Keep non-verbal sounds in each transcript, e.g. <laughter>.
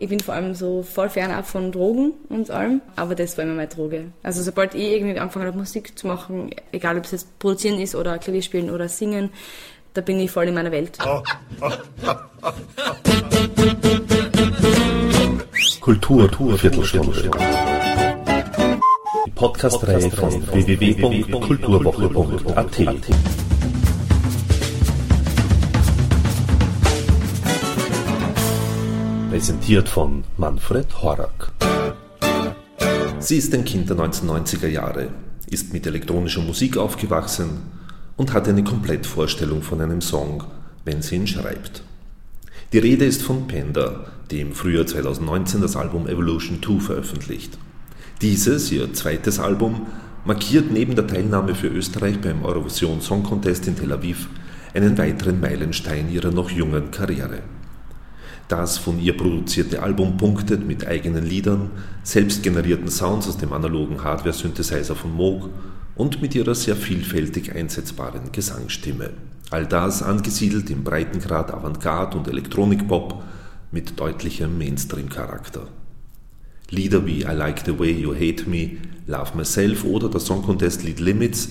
Ich bin vor allem so voll fernab von Drogen und allem, aber das war immer meine Droge. Also sobald ich irgendwie angefangen habe, Musik zu machen, egal ob es jetzt produzieren ist oder Klavier spielen oder singen, da bin ich voll in meiner Welt. Kultur, Kultur Viertelstunde. Die Podcast-Reihe von www.kulturwoche.at. Präsentiert von Manfred Horak. Sie ist ein Kind der 1990er Jahre, ist mit elektronischer Musik aufgewachsen und hat eine Komplettvorstellung von einem Song, wenn sie ihn schreibt. Die Rede ist von Panda, die im Frühjahr 2019 das Album Evolution 2 veröffentlicht. Dieses, ihr zweites Album, markiert neben der Teilnahme für Österreich beim Eurovision Song Contest in Tel Aviv einen weiteren Meilenstein ihrer noch jungen Karriere. Das von ihr produzierte Album punktet mit eigenen Liedern, selbstgenerierten Sounds aus dem analogen Hardware-Synthesizer von Moog und mit ihrer sehr vielfältig einsetzbaren Gesangsstimme. All das angesiedelt im Breitengrad Avantgarde und Elektronikpop mit deutlichem Mainstream-Charakter. Lieder wie I Like the Way You Hate Me, Love Myself oder das Song Contest Lied Limits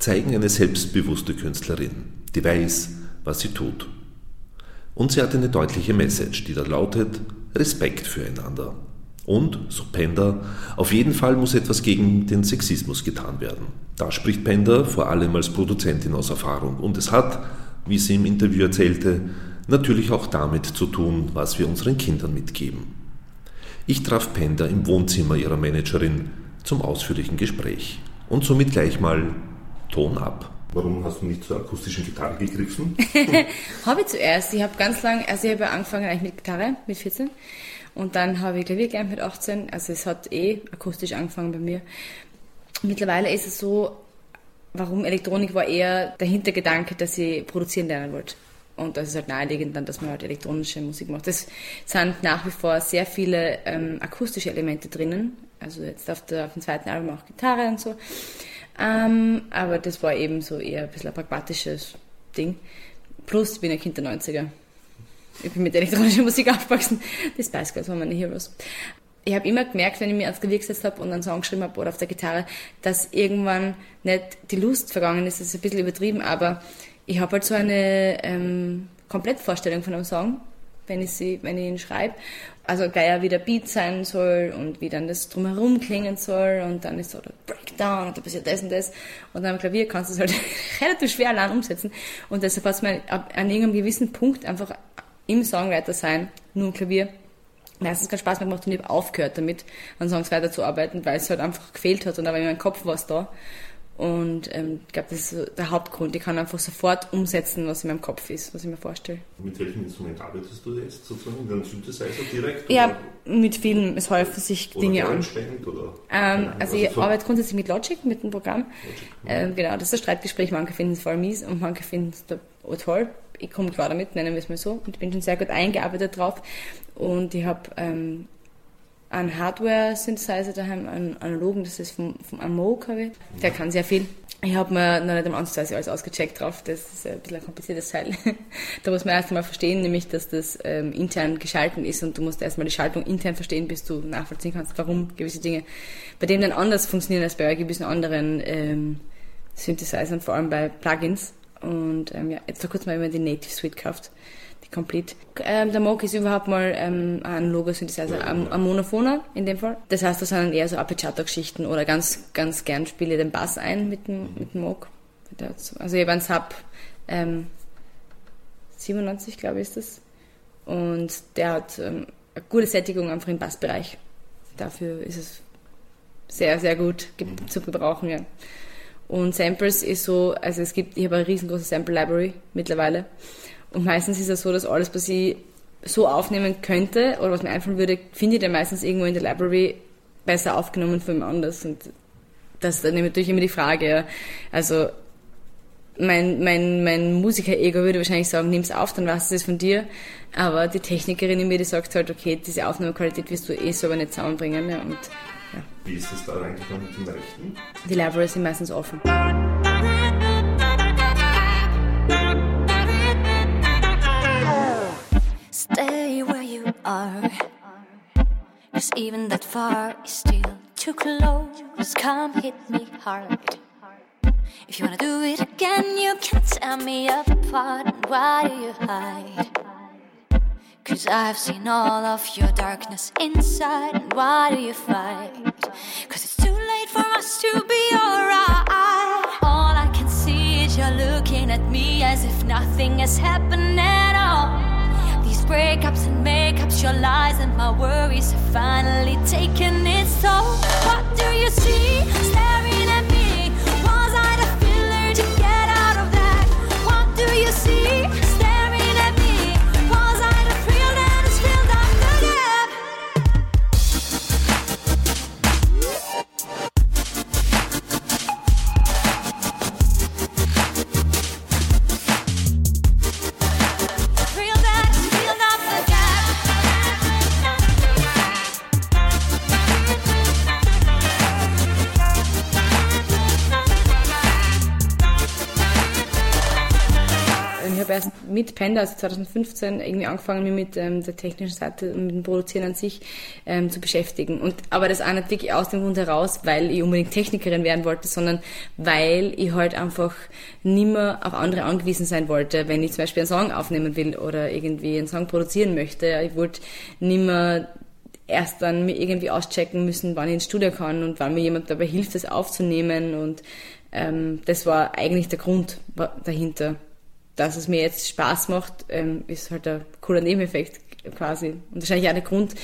zeigen eine selbstbewusste Künstlerin, die weiß, was sie tut. Und sie hat eine deutliche Message, die da lautet Respekt füreinander. Und, so Pender, auf jeden Fall muss etwas gegen den Sexismus getan werden. Da spricht Pender vor allem als Produzentin aus Erfahrung. Und es hat, wie sie im Interview erzählte, natürlich auch damit zu tun, was wir unseren Kindern mitgeben. Ich traf Pender im Wohnzimmer ihrer Managerin zum ausführlichen Gespräch. Und somit gleich mal Ton ab. Warum hast du nicht zur akustischen Gitarre gegriffen? <laughs> habe ich zuerst. Ich habe ganz lange, also ich habe angefangen eigentlich mit Gitarre, mit 14. Und dann habe ich Klavier gelernt mit 18. Also es hat eh akustisch angefangen bei mir. Mittlerweile ist es so, warum Elektronik war eher der Hintergedanke, dass ich produzieren lernen wollte. Und das ist halt naheliegend dann, dass man halt elektronische Musik macht. Es sind nach wie vor sehr viele ähm, akustische Elemente drinnen. Also jetzt auf, der, auf dem zweiten Album auch Gitarre und so. Ähm, aber das war eben so eher ein bisschen ein pragmatisches Ding. Plus, ich bin ein Kind der 90er. Ich bin mit elektronischer Musik <laughs> aufgewachsen. Die Spice Girls waren meine Heroes. Ich habe immer gemerkt, wenn ich mir ans Klavier gesetzt habe und einen Song geschrieben habe oder auf der Gitarre, dass irgendwann nicht die Lust vergangen ist. Das ist ein bisschen übertrieben, aber ich habe halt so eine ähm, Komplettvorstellung von einem Song wenn ich, sie, wenn ich ihn schreibe. Also gleich wie der Beat sein soll und wie dann das drumherum klingen soll und dann ist so der Breakdown und da passiert das und das. Und dann am Klavier kannst du es halt <laughs> relativ schwer allein umsetzen. Und deshalb hat es mir an irgendeinem gewissen Punkt einfach im Songwriter sein, nur im Klavier, meistens keinen Spaß mehr gemacht und ich habe aufgehört damit, an Songs weiterzuarbeiten, weil es halt einfach gefehlt hat und aber in meinem Kopf war es da. Und ähm, ich glaube, das ist der Hauptgrund. Ich kann einfach sofort umsetzen, was in meinem Kopf ist, was ich mir vorstelle. Mit welchem Instrument arbeitest du jetzt sozusagen? Mit einem Synthesizer direkt? Ja, oder? mit vielen. Es häufen sich oder Dinge an. Oder? Ähm, also, also, ich arbeite grundsätzlich mit Logic, mit dem Programm. Logic, ähm, genau, das ist ein Streitgespräch. Manche finden es voll mies und manche finden es toll. Ich komme klar damit, nennen wir es mal so. Und ich bin schon sehr gut eingearbeitet drauf. Und ich habe ähm, einen Hardware-Synthesizer daheim, einen analogen, das ist vom, vom Amok, habe ich. Der kann sehr viel. Ich habe mir noch nicht am Anfang alles ausgecheckt drauf, das ist ein bisschen ein kompliziertes Teil. <laughs> da muss man erst einmal verstehen, nämlich, dass das ähm, intern geschalten ist und du musst erstmal die Schaltung intern verstehen, bis du nachvollziehen kannst, warum gewisse Dinge bei dem dann anders funktionieren als bei gewissen anderen ähm, Synthesizern, vor allem bei Plugins. Und ähm, ja, jetzt vor kurzem habe ich mir die Native Suite gekauft Complete. Ähm, der Moog ist überhaupt mal ähm, ein Logo-Synthesizer, ein, ein Monophoner in dem Fall. Das heißt, das sind eher so Arpeggiato-Geschichten oder ganz, ganz gern spiele ich den Bass ein mit dem, mit dem Moog. Also ich habe einen Sub ähm, 97, glaube ich, ist das. Und der hat ähm, eine gute Sättigung einfach im Bassbereich. Dafür ist es sehr, sehr gut zu gebrauchen, ja. Und Samples ist so, also es gibt, ich habe eine riesengroße Sample Library mittlerweile. Und meistens ist es so, dass alles, was ich so aufnehmen könnte oder was mir einfallen würde, finde ich dann meistens irgendwo in der Library besser aufgenommen von jemand anders. Und das ist dann natürlich immer die Frage. Also mein, mein, mein Musiker-Ego würde wahrscheinlich sagen, nimm's auf, dann weißt du es von dir. Aber die Technikerin in mir, die sagt halt, okay, diese Aufnahmequalität wirst du eh selber nicht zusammenbringen. Ja, und, ja. Wie ist es da eigentlich mit den Rechten? Die Libraries sind meistens offen. Stay where you are. Cause even that far is still too close. Come hit me hard. If you wanna do it again, you can tear me apart. And why do you hide? Cause I've seen all of your darkness inside. And why do you fight? Cause it's too late for us to be alright. All I can see is you're looking at me as if nothing has happened breakups and makeups, your lies and my worries have finally taken its toll. What do you see staring mit Panda, also 2015, irgendwie angefangen, mich mit ähm, der technischen Seite und mit dem Produzieren an sich ähm, zu beschäftigen. Und, aber das auch nicht wirklich aus dem Grund heraus, weil ich unbedingt Technikerin werden wollte, sondern weil ich halt einfach nimmer auf andere angewiesen sein wollte, wenn ich zum Beispiel einen Song aufnehmen will oder irgendwie einen Song produzieren möchte. Ich wollte nimmer erst dann mir irgendwie auschecken müssen, wann ich ins Studio kann und wann mir jemand dabei hilft, das aufzunehmen und ähm, das war eigentlich der Grund dahinter dass es mir jetzt Spaß macht, ähm, ist halt ein cooler Nebeneffekt quasi. Und wahrscheinlich auch der Grund,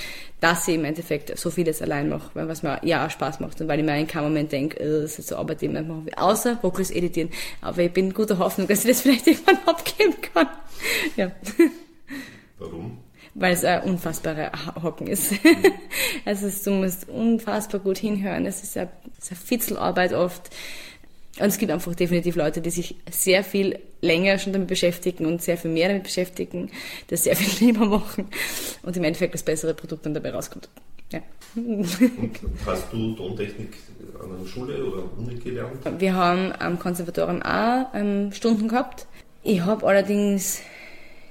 dass ich im Endeffekt so vieles allein mache, weil was mir ja auch Spaß macht und weil ich mir in keinem Moment denke, äh, das ist so Arbeit, die ich machen will. Außer Vocals editieren. Aber ich bin guter Hoffnung, dass ich das <laughs> vielleicht irgendwann abgeben kann. ja. Warum? Weil es ein unfassbarer Hocken ist. Mhm. <laughs> also du musst unfassbar gut hinhören. Es ist eine, es ist eine Fitzelarbeit oft und es gibt einfach definitiv Leute, die sich sehr viel länger schon damit beschäftigen und sehr viel mehr damit beschäftigen, das sehr viel <laughs> lieber machen und im Endeffekt das bessere Produkt dann dabei rauskommt. Ja. Und hast du Tontechnik an einer Schule oder Uni gelernt? Wir haben am Konservatorium auch ähm, Stunden gehabt. Ich habe allerdings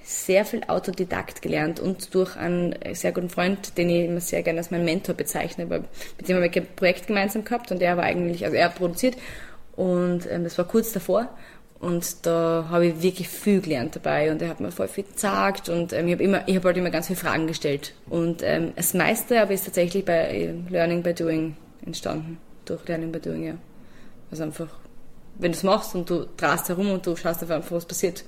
sehr viel Autodidakt gelernt und durch einen sehr guten Freund, den ich immer sehr gerne als meinen Mentor bezeichne, weil mit dem habe ich ein Projekt gemeinsam gehabt und er war eigentlich, also er hat produziert und ähm, das war kurz davor. Und da habe ich wirklich viel gelernt dabei und er hat mir voll viel gezeigt und ähm, ich habe immer, ich habe halt immer ganz viele Fragen gestellt. Und ähm, das meiste aber ist tatsächlich bei äh, Learning by Doing entstanden. Durch Learning by Doing, ja. Also einfach, wenn du es machst und du drast herum und du schaust einfach, was passiert.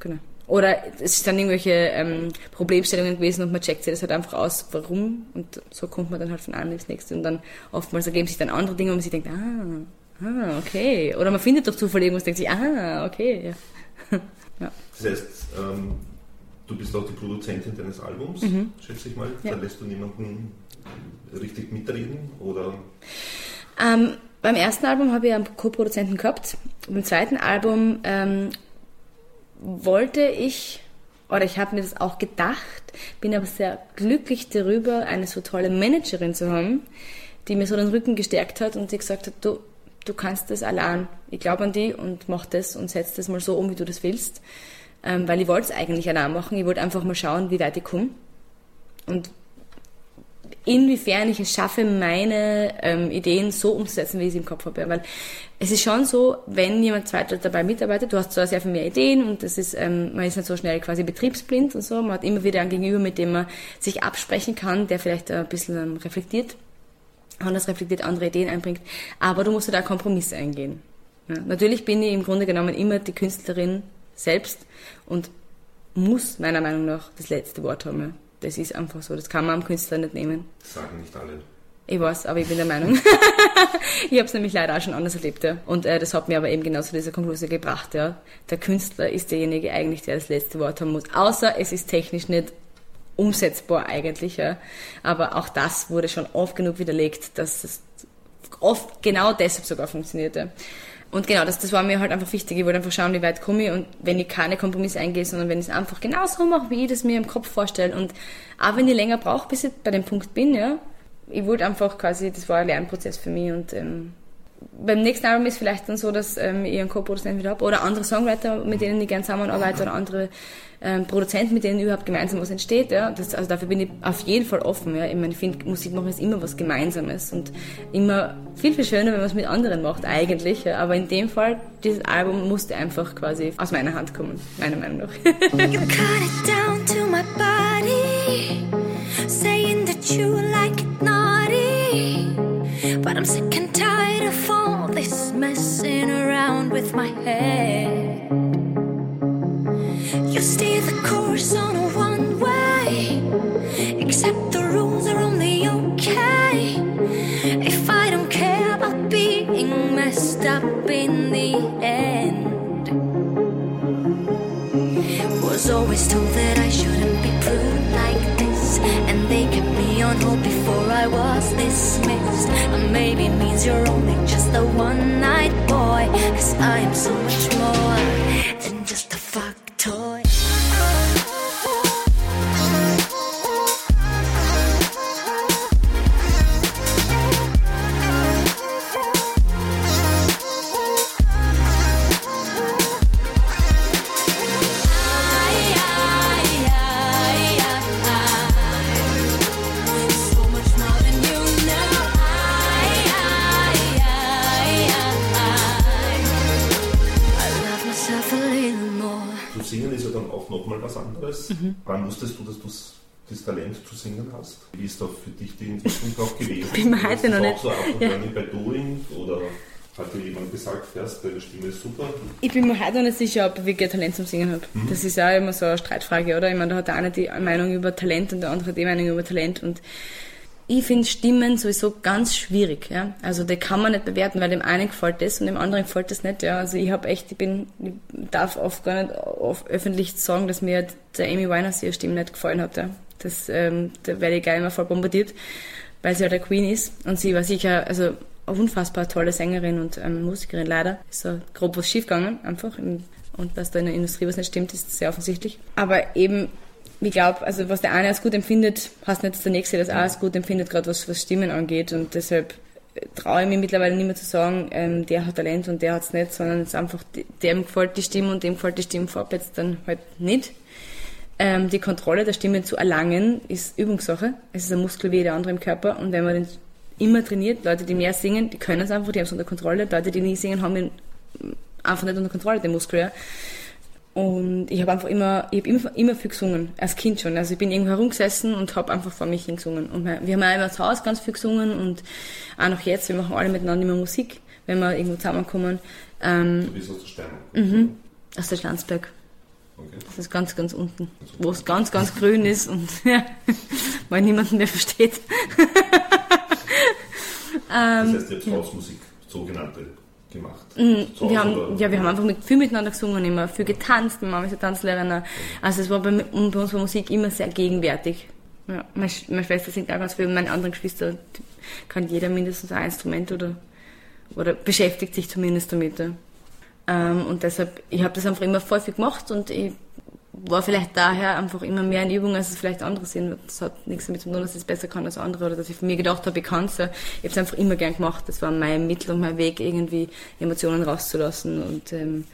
Genau. Oder es sind irgendwelche ähm, Problemstellungen gewesen und man checkt sich das halt einfach aus, warum. Und so kommt man dann halt von einem ins nächste. Und dann oftmals ergeben sich dann andere Dinge und man sich denkt, ah, Ah, okay. Oder man findet doch Zufall irgendwas denkt sich, ah, okay. Ja. <laughs> ja. Das heißt, ähm, du bist auch die Produzentin deines Albums, mhm. schätze ich mal. Ja. Da lässt du niemanden richtig mitreden? Oder? Ähm, beim ersten Album habe ich einen Co-Produzenten gehabt. Beim zweiten Album ähm, wollte ich, oder ich habe mir das auch gedacht, bin aber sehr glücklich darüber, eine so tolle Managerin zu haben, die mir so den Rücken gestärkt hat und die gesagt hat, du, du kannst das allein. Ich glaube an dich und mach das und setz das mal so um, wie du das willst. Ähm, weil ich wollte es eigentlich allein machen. Ich wollte einfach mal schauen, wie weit ich komme. Und inwiefern ich es schaffe, meine ähm, Ideen so umzusetzen, wie ich sie im Kopf habe. Weil es ist schon so, wenn jemand zweiter dabei mitarbeitet, du hast zwar sehr viel mehr Ideen und das ist, ähm, man ist nicht so schnell quasi betriebsblind und so. Man hat immer wieder einen Gegenüber, mit dem man sich absprechen kann, der vielleicht ein bisschen ähm, reflektiert anders reflektiert, andere Ideen einbringt. Aber du musst da halt Kompromisse eingehen. Ja, natürlich bin ich im Grunde genommen immer die Künstlerin selbst und muss meiner Meinung nach das letzte Wort haben. Das ist einfach so. Das kann man am Künstler nicht nehmen. Das sagen nicht alle. Ich weiß, aber ich bin der Meinung. <laughs> ich habe es nämlich leider auch schon anders erlebt, ja. Und äh, das hat mir aber eben genau zu dieser Konklusion gebracht, ja. Der Künstler ist derjenige eigentlich, der das letzte Wort haben muss. Außer es ist technisch nicht umsetzbar eigentlich. Ja. Aber auch das wurde schon oft genug widerlegt, dass es oft genau deshalb sogar funktionierte. Und genau, das, das war mir halt einfach wichtig. Ich wollte einfach schauen, wie weit komme ich und wenn ich keine Kompromisse eingehe, sondern wenn ich es einfach genau so mache, wie ich das mir im Kopf vorstelle. Und auch wenn ich länger brauche, bis ich bei dem Punkt bin, ja, ich wollte einfach quasi, das war ein Lernprozess für mich und ähm, beim nächsten Album ist vielleicht dann so, dass ähm, ich einen Co-Produzenten wieder habe oder andere Songwriter, mit denen ich gerne zusammenarbeite oder andere ähm, Produzenten, mit denen überhaupt gemeinsam was entsteht. Ja. Das, also dafür bin ich auf jeden Fall offen. Ja. Ich meine, ich finde, Musik machen ist immer was Gemeinsames und immer viel, viel schöner, wenn man es mit anderen macht eigentlich. Ja. Aber in dem Fall, dieses Album musste einfach quasi aus meiner Hand kommen, meiner Meinung nach. <laughs> you're only just a one night boy, cause I am so much more singen hast? Wie ist da für dich die Entwicklung auch gewesen? <laughs> Bin mir heute noch auch nicht- so ab und ja. bei Doing oder hat dir jemand gesagt, erst deine Stimme ist super? Ich bin mir heute noch nicht sicher, ob ich wirklich Talent zum Singen habe. Das ist auch immer so eine Streitfrage, oder? Ich meine, da hat der eine die Meinung über Talent und der andere die Meinung über Talent. Und ich finde Stimmen sowieso ganz schwierig. Ja? Also die kann man nicht bewerten, weil dem einen gefällt das und dem anderen gefällt das nicht. Ja? Also ich habe echt, ich bin, ich darf oft gar nicht oft öffentlich sagen, dass mir der Amy Winehouse ihre Stimme nicht gefallen hat. Ja? Das, ähm, da werde ich gleich immer voll bombardiert, weil sie halt eine Queen ist und sie war sicher, also eine unfassbar tolle Sängerin und ähm, Musikerin leider. Ist so grob was schiefgegangen, einfach. Im, und dass da in der Industrie was nicht stimmt, ist sehr offensichtlich. Aber eben, ich glaube, also was der eine als gut empfindet, heißt nicht, dass der nächste das auch als gut empfindet, gerade was, was Stimmen angeht. Und deshalb traue ich mir mittlerweile nicht mehr zu sagen, ähm, der hat Talent und der hat's nicht, sondern es ist einfach, dem gefällt die Stimme und dem gefällt die Stimme vorab jetzt dann halt nicht. Ähm, die Kontrolle der Stimme zu erlangen, ist Übungssache. Es ist ein Muskel wie jeder andere im Körper und wenn man den immer trainiert, Leute, die mehr singen, die können es einfach, die haben es unter Kontrolle. Leute, die nie singen, haben ihn einfach nicht unter Kontrolle, den Muskel. Ja. Und ich habe einfach immer, ich habe immer, immer viel gesungen, als Kind schon. Also ich bin irgendwo herumgesessen und habe einfach vor mich hingesungen. Und wir wir haben auch immer zu Hause ganz viel gesungen und auch noch jetzt, wir machen alle miteinander immer Musik, wenn wir irgendwo zusammenkommen. Ähm, Du bist aus der Steiermark. Mhm. aus der Schlanzberg. Okay. Das ist ganz, ganz unten, wo es ganz, ganz grün ist und <laughs> ja, weil niemanden mehr versteht. <laughs> Das heißt, ihr habt Hausmusik, sogenannte, gemacht. Mhm. Wir haben, ja, wir haben einfach mit, viel miteinander gesungen, immer viel getanzt. Meine Mama ist ja Tanzlehrerin. Also es war bei, bei uns war Musik immer sehr gegenwärtig. Ja, meine, meine Schwester singt auch ganz viel meine anderen Geschwister kann jeder mindestens ein Instrument oder, oder beschäftigt sich zumindest damit. Ja. Ähm, und deshalb, ich habe das einfach immer voll viel gemacht und ich war vielleicht daher einfach immer mehr in Übung, als es vielleicht andere sind. Das hat nichts damit zu tun, dass ich es besser kann als andere oder dass ich von mir gedacht habe, ich kann es. Ich habe es einfach immer gern gemacht. Das war mein Mittel und mein Weg, irgendwie Emotionen rauszulassen. Und ähm,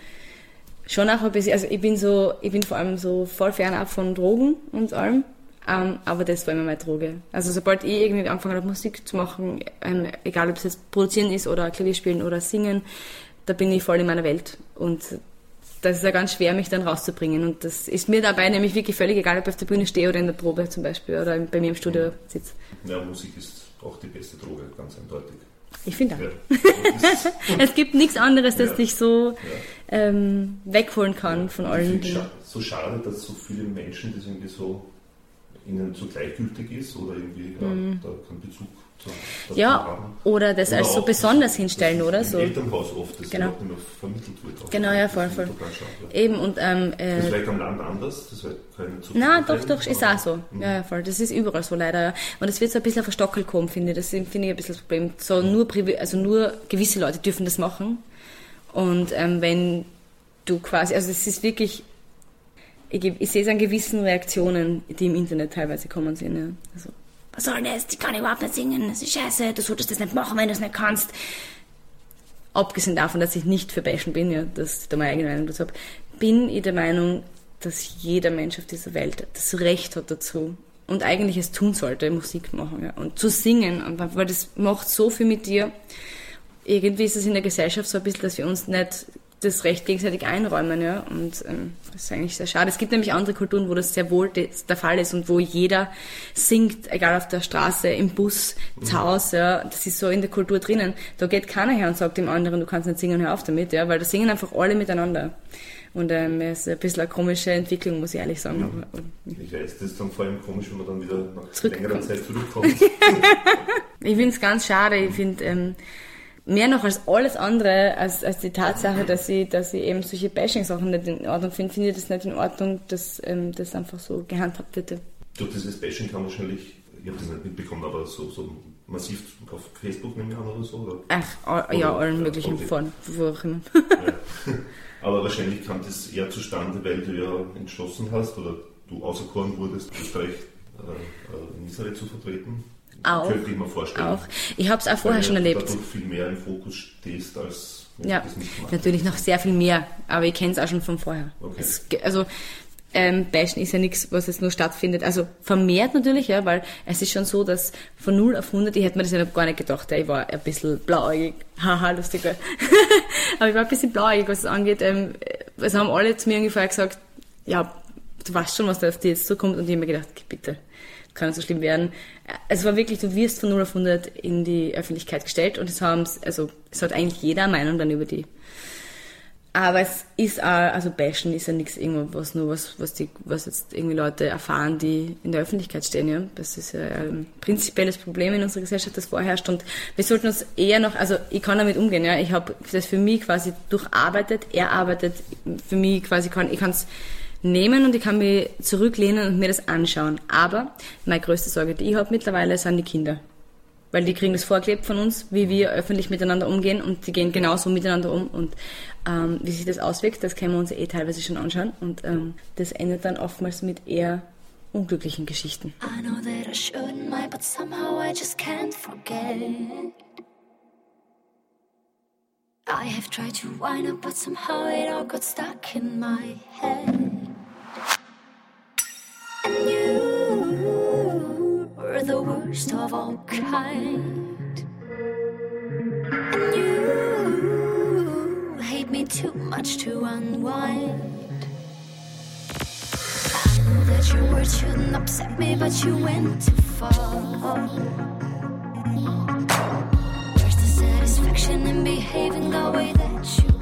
schon auch ein bisschen, also ich bin so, ich bin vor allem so voll fernab von Drogen und allem. Ähm, aber das war immer meine Droge. Also sobald ich irgendwie angefangen habe, Musik zu machen, ähm, egal ob es jetzt produzieren ist oder Klavier spielen oder singen, da bin ich voll in meiner Welt. Und das ist ja ganz schwer, mich dann rauszubringen. Und das ist mir dabei nämlich wirklich völlig egal, ob ich auf der Bühne stehe oder in der Probe zum Beispiel oder bei mir im Studio sitze. Ja, Musik ist auch die beste Droge, ganz eindeutig. Ich finde auch. Ja. <laughs> Es gibt nichts anderes, das Ja. dich so ähm, wegholen kann von Ich allen finde Dingen. scha so schade, dass so viele Menschen das irgendwie so ihnen so gleichgültig ist oder irgendwie ja, da keinen Bezug dazu Mhm. Ja, oder das als so besonders hinstellen, das oder? Im So. Elternhaus oft, das Genau. mehr vermittelt wird. Genau, ja, Das voll, voll. ja. Eben und ähm, Das ist äh, vielleicht am Land anders, das wird keine na doch, doch, ist auch so. Ja, ja, voll. Das ist überall so leider. ja. Und es wird so ein bisschen verstockelt kommen, finde ich. Das finde ich ein bisschen das Problem. So nur, privi- also nur gewisse Leute dürfen das machen. Und ähm, wenn du quasi, also es ist wirklich, ich, ich sehe es an gewissen Reaktionen, die im Internet teilweise kommen sind. Ja. Also, was soll das? Ich kann überhaupt nicht singen, das ist scheiße, du solltest das nicht machen, wenn du es nicht kannst. abgesehen davon, dass ich nicht für Fashion bin, ja, dass ich da meine eigene Meinung dazu habe, bin ich der Meinung, dass jeder Mensch auf dieser Welt das Recht hat dazu und eigentlich es tun sollte, Musik machen ja, und zu singen, weil das macht so viel mit dir. Irgendwie ist es in der Gesellschaft so ein bisschen, dass wir uns nicht das Recht gegenseitig einräumen, ja. Und ähm, das ist eigentlich sehr schade. Es gibt nämlich andere Kulturen, wo das sehr wohl der Fall ist und wo jeder singt, egal auf der Straße, im Bus, zu mhm. Hause, ja. Das ist so in der Kultur drinnen. Da geht keiner her und sagt dem anderen, du kannst nicht singen, hör auf damit, ja, weil da singen einfach alle miteinander. Und ähm, es ist ein bisschen eine komische Entwicklung, muss ich ehrlich sagen. Mhm. Aber, ich weiß, das ist dann vor allem komisch, wenn man dann wieder nach längerer Zeit zurückkommt. <laughs> ich finde es ganz schade. Ich finde, ähm, mehr noch als alles andere, als, als die Tatsache, dass ich, dass ich eben solche Bashing-Sachen nicht in Ordnung finde, finde ich das nicht in Ordnung, dass ähm, das einfach so gehandhabt wird. Durch dieses Bashing kann wahrscheinlich, ich habe das nicht mitbekommen, aber so, so massiv auf Facebook nehmen kann oder so? Oder? Ach, ja, allen möglichen okay. Formen, wo auch immer. ja. <laughs> Aber wahrscheinlich kam das eher zustande, weil du ja entschlossen hast oder du auserkoren wurdest, Österreich äh, äh, in Israel zu vertreten. Auch. Könnte ich mir vorstellen. Auch. Ich habe es auch vorher schon erlebt. Weil du viel mehr im Fokus stehst als ja, natürlich noch sehr viel mehr, aber ich kenne es auch schon von vorher. Okay. Es, also ähm, Bashen ist ja nichts, was jetzt nur stattfindet. Also vermehrt natürlich, ja, weil es ist schon so, dass von 0 auf 100, ich hätte mir das ja noch gar nicht gedacht, ja, ich war ein bisschen blauäugig, <laughs> haha, lustig, <laughs> aber ich war ein bisschen blauäugig, was es angeht. Ähm, es haben alle zu mir ungefähr gesagt, ja, du weißt schon, was da auf dir jetzt zukommt und ich habe mir gedacht, bitte, kann so schlimm werden. Es war wirklich, du wirst von 0 auf 100 in die Öffentlichkeit gestellt und es haben, also, es hat eigentlich jeder Meinung dann über die. Aber es ist auch, also Bashen ist ja nichts irgendwas nur was, was die, was jetzt irgendwie Leute erfahren, die in der Öffentlichkeit stehen, ja. Das ist ja ein prinzipielles Problem in unserer Gesellschaft, das vorherrscht und wir sollten uns eher noch, also ich kann damit umgehen, ja. Ich habe das für mich quasi durcharbeitet, erarbeitet, für mich quasi kann, ich kann es nehmen und ich kann mich zurücklehnen und mir das anschauen. Aber meine größte Sorge, die ich habe mittlerweile, sind die Kinder. Weil die kriegen das vorgelebt von uns, wie wir öffentlich miteinander umgehen und die gehen genauso miteinander um. Und ähm, wie sich das auswirkt, das können wir uns eh teilweise schon anschauen. Und ähm, das endet dann oftmals mit eher unglücklichen Geschichten. I know that I shouldn't mind, but somehow I just can't forget. I have tried to wind up, but somehow it all got stuck in my head. And you were the worst of all kind. And you hate me too much to unwind. I know that your words shouldn't upset me, but you went too far. Where's the satisfaction in behaving the way that you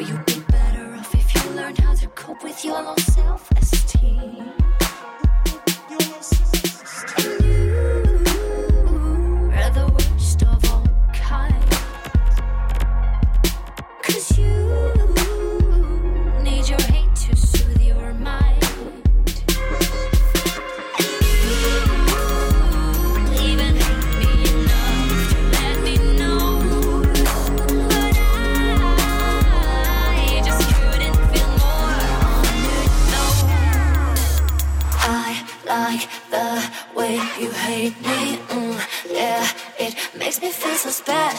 Will you be better off if you learn how to cope with your low self esteem?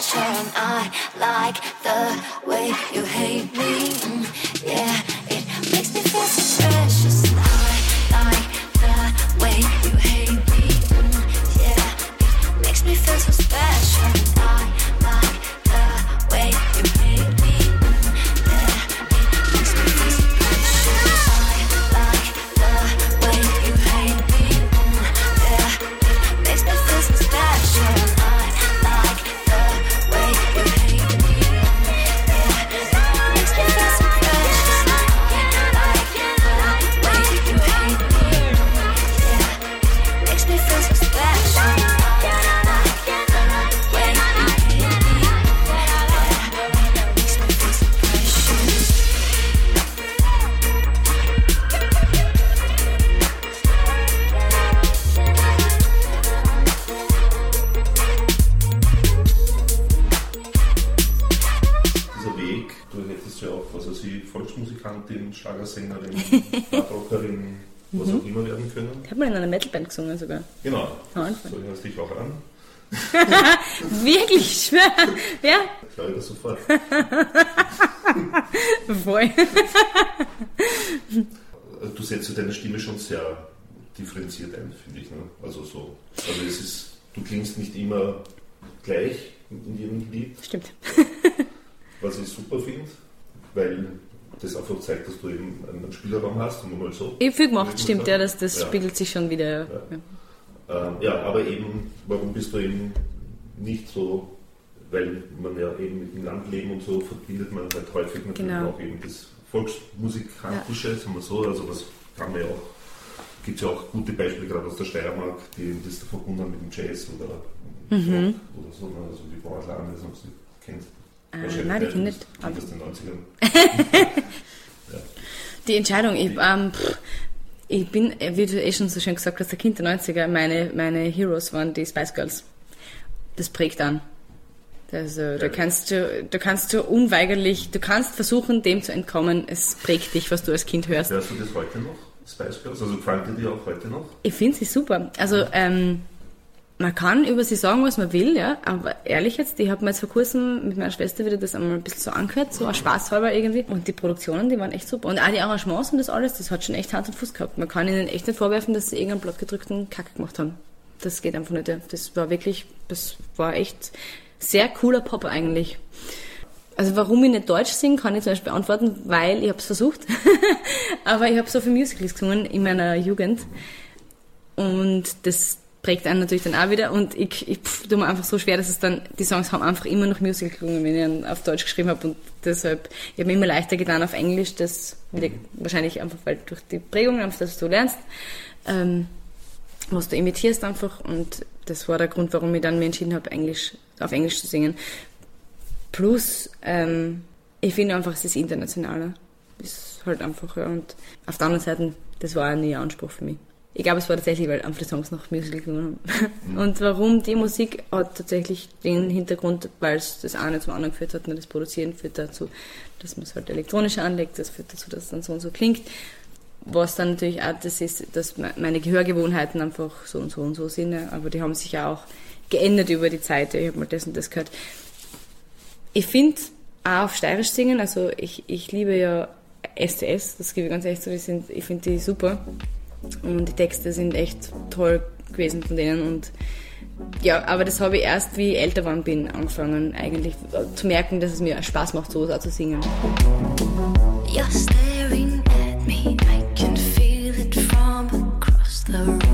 Hate Metalband gesungen sogar. Genau. So erinnerst dich auch an. <laughs> Wirklich schwer. Ja, Ich glaube das sofort. <laughs> voll. Du setzt ja deine Stimme schon sehr differenziert ein, finde ich. Ne? Also so. Also es ist, du klingst nicht immer gleich in jedem Lied, Stimmt. was ich super finde, weil das einfach zeigt, dass du eben einen Spielraum hast und mal so. Ich habe viel gemacht, stimmt, ja, das, das Ja. spiegelt sich schon wieder. Ja. Ähm, ja, aber eben, warum bist du eben nicht so, weil man ja eben mit dem Landleben und so verbindet man halt häufig natürlich Genau. auch eben das Volksmusikalische, sagen wir so, also was kann man ja auch, gibt es ja auch gute Beispiele gerade aus der Steiermark, die das da verbunden haben mit dem Jazz oder, Mhm. Oder so, ne, also die Bauerlande, das sie kennt. Äh, nein, die kenn ich nicht. Aus den 90ern. <laughs> Die Entscheidung, ich, ähm, pff, ich bin, wie du eh schon so schön gesagt hast, der Kind der 90er, meine, meine Heroes waren die Spice Girls. Das prägt an. Also, da kannst du, da kannst du unweigerlich, du kannst versuchen, dem zu entkommen. Es prägt dich, was du als Kind hörst. Hörst du das heute noch, Spice Girls? Also gefällt dir die auch heute noch? Ich finde sie super. Also, ähm, man kann über sie sagen, was man will, ja, aber ehrlich jetzt, ich habe mir jetzt vor kurzem mit meiner Schwester wieder das einmal ein bisschen so angehört, so aus Spaß halber irgendwie. Und die Produktionen, die waren echt super. Und auch die Arrangements und das alles, das hat schon echt Hand und Fuß gehabt. Man kann ihnen echt nicht vorwerfen, dass sie irgendeinen blattgedrückten Kack gemacht haben. Das geht einfach nicht. ja. Das war wirklich, das war echt sehr cooler Pop eigentlich. Also warum ich nicht Deutsch singe, kann ich zum Beispiel beantworten, weil ich habe es versucht. <laughs> Aber ich habe so viele Musicals gesungen in meiner Jugend. Und das prägt einen natürlich dann auch wieder. Und ich, ich pff, tue mir einfach so schwer, dass es dann, die Songs haben einfach immer noch Musical gelungen, wenn ich ihn auf Deutsch geschrieben habe. Und deshalb, ich habe mir immer leichter getan auf Englisch. Das liegt wahrscheinlich einfach, weil durch die Prägung, einfach, dass du lernst, ähm, was du imitierst einfach. Und das war der Grund, warum ich dann mir entschieden habe, Englisch, auf Englisch zu singen. Plus, ähm, ich finde einfach, es ist internationaler. Ist halt einfach, ja. Und auf der anderen Seite, das war ein Anspruch für mich. Ich glaube, es war tatsächlich, weil einfach die Songs noch Musical gelungen haben. Und warum die Musik hat tatsächlich den Hintergrund, weil es das eine zum anderen geführt hat, nur das Produzieren führt dazu, dass man es halt elektronisch anlegt, das führt dazu, dass es dann so und so klingt. Was dann natürlich auch das ist, dass me- meine Gehörgewohnheiten einfach so und so und so sind, aber die haben sich ja auch geändert über die Zeit. Ich habe mal das und das gehört. Ich finde auch auf Steirisch singen, also ich, ich liebe ja STS, das gebe ich ganz ehrlich zu, ich finde die super. Und die Texte sind echt toll gewesen von denen und ja, aber das habe ich erst, wie ich älter geworden bin, angefangen eigentlich äh, zu merken, dass es mir Spaß macht, so auch zu singen. You're staring at me, I can feel it from across the room.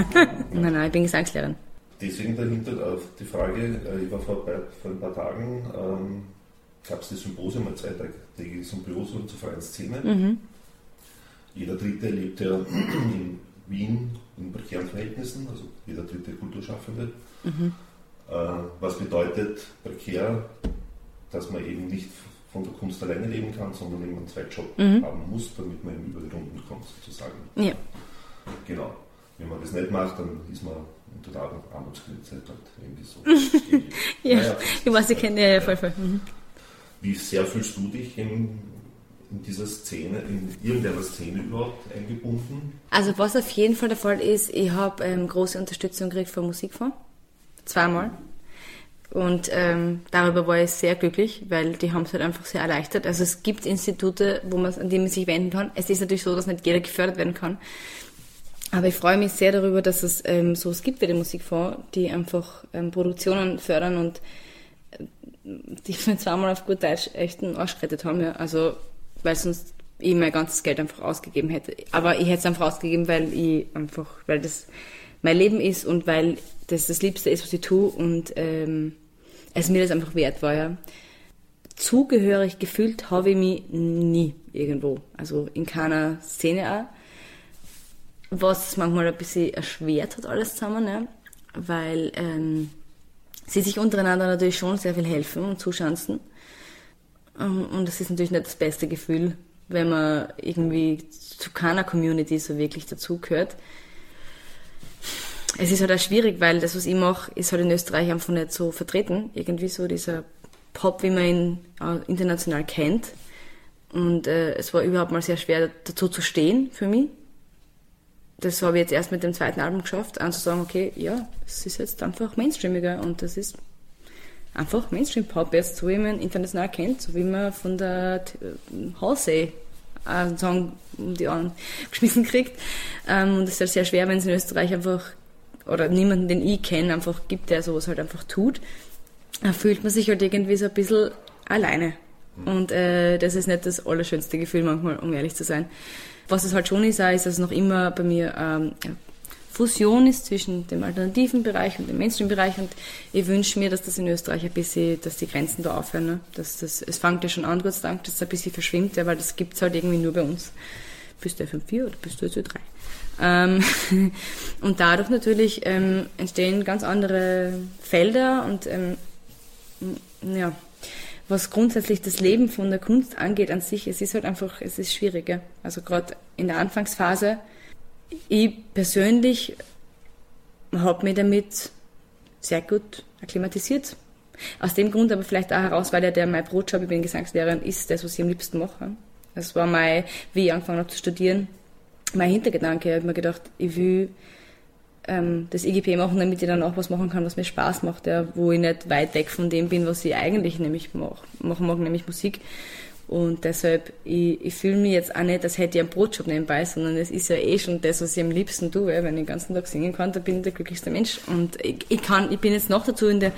<laughs> Nein. nein, ich bin Gesangslehrerin. Deswegen dahinter äh, die Frage, äh, ich war vor, ein paar Tagen, ähm, gab es das Symposium, ein zweitägiges Symposium zur freien Szene. Jeder Dritte lebt ja <clears throat> in Wien in prekären Verhältnissen, also jeder dritte Kulturschaffende. Äh, was bedeutet prekär, dass man eben nicht von der Kunst alleine leben kann, sondern eben einen Zweitjob haben muss, damit man eben über die Runden kommt, sozusagen. Ja. Genau. Wenn man das nicht macht, dann ist man unter der Armutsgrenze halt irgendwie so. <laughs> Ja, Naja, ich weiß, ich kenne ja, ja voll, voll. Mhm. Wie sehr fühlst du dich in, in dieser Szene, in irgendeiner Szene überhaupt eingebunden? Also was auf jeden Fall der Fall ist, ich habe ähm, große Unterstützung gekriegt vom Musikfonds. Zweimal. Und ähm, darüber war ich sehr glücklich, weil die haben es halt einfach sehr erleichtert. Also es gibt Institute, wo man, an die man sich wenden kann. Es ist natürlich so, dass nicht jeder gefördert werden kann. Aber ich freue mich sehr darüber, dass es ähm, sowas gibt wie den Musikfonds, die einfach ähm, Produktionen fördern und äh, die mir zweimal auf gut Deutsch echt einen Arsch gerettet haben. Ja. Also, weil sonst ich mein ganzes Geld einfach ausgegeben hätte. Aber ich hätte es einfach ausgegeben, weil ich einfach, weil das mein Leben ist und weil das das Liebste ist, was ich tue und ähm, es mir das einfach wert war. Ja. Zugehörig gefühlt habe ich mich nie irgendwo. Also in keiner Szene auch was manchmal ein bisschen erschwert hat alles zusammen, ne? weil ähm, sie sich untereinander natürlich schon sehr viel helfen und zuschanzen. Ähm, und das ist natürlich nicht das beste Gefühl, wenn man irgendwie zu keiner Community so wirklich dazugehört. Es ist halt auch schwierig, weil das, was ich mache, ist halt in Österreich einfach nicht so vertreten. Irgendwie so dieser Pop, wie man ihn international kennt. Und äh, es war überhaupt mal sehr schwer, dazu zu stehen für mich das habe ich jetzt erst mit dem zweiten Album geschafft, anzusagen, okay, ja, es ist jetzt einfach mainstreamiger und das ist einfach Mainstream-Pop jetzt, so wie man international kennt, so wie man von der Halsey einen Song um die Ohren <laughs> geschmissen kriegt. Ähm, und es ist halt sehr schwer, wenn es in Österreich einfach, oder niemanden, den ich kenne, einfach gibt, der sowas halt einfach tut. Da fühlt man sich halt irgendwie so ein bisschen alleine. Und äh, das ist nicht das allerschönste Gefühl manchmal, um ehrlich zu sein. Was es halt schon ist, ist, dass es noch immer bei mir ähm, Fusion ist zwischen dem alternativen Bereich und dem Mainstream-Bereich und ich wünsche mir, dass das in Österreich ein bisschen, dass die Grenzen da aufhören. Ne? Dass das, es fängt ja schon an, Gott sei Dank, dass es ein bisschen verschwimmt, ja, weil das gibt es halt irgendwie nur bei uns. Bist du FM4 oder bist du SÖ3? Ähm, <laughs> und dadurch natürlich ähm, entstehen ganz andere Felder und ähm, ja, was grundsätzlich das Leben von der Kunst angeht an sich, es ist halt einfach, es ist schwieriger. Also gerade in der Anfangsphase, ich persönlich habe mich damit sehr gut akklimatisiert. Aus dem Grund aber vielleicht auch heraus, weil ja der mein Brotjob, ich bin Gesangslehrerin, ist das, was ich am liebsten mache. Das war mein, wie ich angefangen habe zu studieren, mein Hintergedanke. Ich habe mir gedacht, ich will ähm, das IGP machen, damit ich dann auch was machen kann, was mir Spaß macht, ja, wo ich nicht weit weg von dem bin, was ich eigentlich nämlich mach, machen mag, nämlich Musik. Und deshalb, ich, ich fühle mich jetzt auch nicht, als hätte ich einen Brotjob nebenbei, sondern es ist ja eh schon das, was ich am liebsten tue. Wenn ich den ganzen Tag singen kann, dann bin ich der glücklichste Mensch. Und ich, ich kann, ich bin jetzt noch dazu in der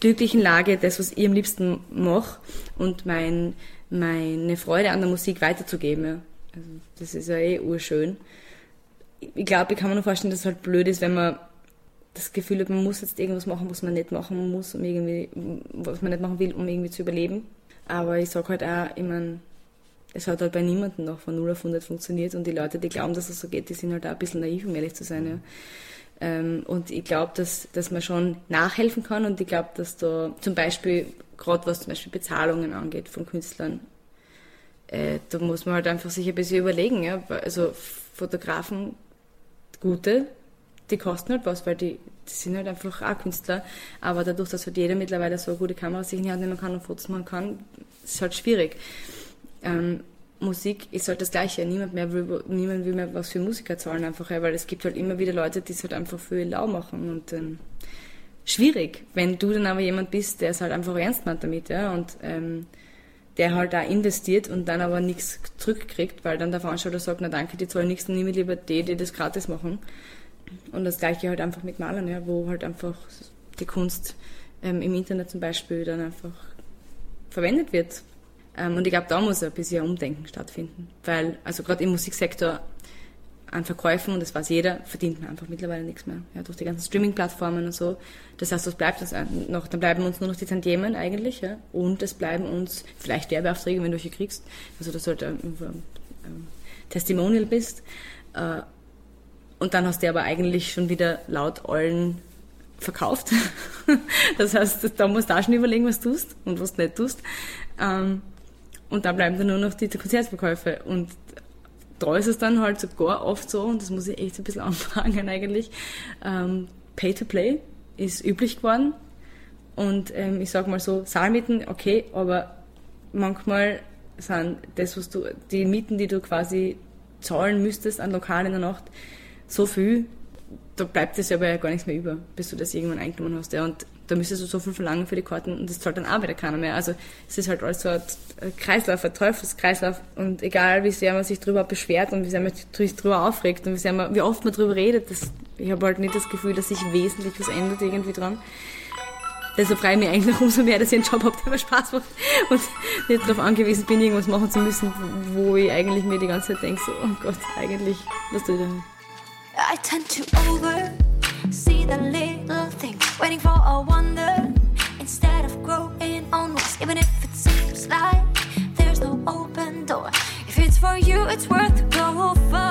glücklichen Lage, das, was ich am liebsten mache und mein, meine Freude an der Musik weiterzugeben. Ja. Also, das ist ja eh urschön ich glaube, ich kann mir nur vorstellen, dass es halt blöd ist, wenn man das Gefühl hat, man muss jetzt irgendwas machen, was man nicht machen muss, um irgendwie, was man nicht machen will, um irgendwie zu überleben. Aber ich sage halt auch, ich meine, es hat halt bei niemandem noch von 0 auf 100 funktioniert und die Leute, die glauben, dass es so geht, die sind halt auch ein bisschen naiv, um ehrlich zu sein. Ja. Ähm, und ich glaube, dass, dass man schon nachhelfen kann und ich glaube, dass da zum Beispiel, gerade was zum Beispiel Bezahlungen angeht von Künstlern, äh, da muss man halt einfach sich ein bisschen überlegen. Ja. Also Fotografen gute, die kosten halt was, weil die, die sind halt einfach auch Künstler. Aber dadurch, dass halt jeder mittlerweile so eine gute Kamera sich in die Hand nehmen kann und Fotos machen kann, ist halt schwierig. Ähm, Musik ist halt das Gleiche. Niemand mehr will, niemand will mehr was für Musiker zahlen einfach, weil es gibt halt immer wieder Leute, die es halt einfach für lau machen und ähm, schwierig, wenn du dann aber jemand bist, der es halt einfach ernst meint damit, ja, und ähm, der halt da investiert und dann aber nichts zurückkriegt, weil dann der Veranstalter sagt, na danke, die zahlen nichts, dann nehme ich lieber die, die das gratis machen. Und das gleiche halt einfach mit Malern, ja, wo halt einfach die Kunst ähm, im Internet zum Beispiel dann einfach verwendet wird. Ähm, und ich glaube, da muss ein bisschen Umdenken stattfinden. Weil, also gerade im Musiksektor an Verkäufen, und das weiß jeder, verdient man einfach mittlerweile nichts mehr. Ja, durch die ganzen Streaming-Plattformen und so. Das heißt, was bleibt uns noch? Dann bleiben uns nur noch die Tantiemen eigentlich, ja. Und es bleiben uns vielleicht Werbeaufträge, wenn du welche kriegst. Also, dass du halt ein, ein, ein Testimonial bist. Äh, und dann hast du aber eigentlich schon wieder laut allen verkauft. <laughs> das heißt, da musst du auch schon überlegen, was du tust und was du nicht tust. Ähm, und da bleiben dann nur noch die Konzertverkäufe. Und da ist es dann halt sogar oft so, und das muss ich echt ein bisschen <laughs> anfangen eigentlich, ähm, Pay to Play ist üblich geworden. Und ähm, ich sag mal so, Saalmieten, okay, aber manchmal sind das, was du, die Mieten, die du quasi zahlen müsstest an Lokalen in der Nacht, so viel, da bleibt es ja gar nichts mehr über, bis du das irgendwann eingenommen hast. Ja. Und da müsstest du so viel verlangen für die Karten und das zahlt dann auch wieder keiner mehr. Also es ist halt alles so ein Kreislauf, ein Teufelskreislauf und egal wie sehr man sich darüber beschwert und wie sehr man sich darüber aufregt und wie, sehr man, wie oft man darüber redet, das, ich habe halt nicht das Gefühl, dass sich wesentlich was ändert irgendwie dran. Deshalb freue ich mich eigentlich umso mehr, dass ich einen Job habe, der mir Spaß macht und nicht darauf angewiesen bin, irgendwas machen zu müssen, wo ich eigentlich mir die ganze Zeit denke, so, oh Gott, eigentlich, was tue ich da? I tend to oversee the waiting for a wonder instead of growing onwards, even if it seems like there's no open door. If it's for you, it's worth to go for.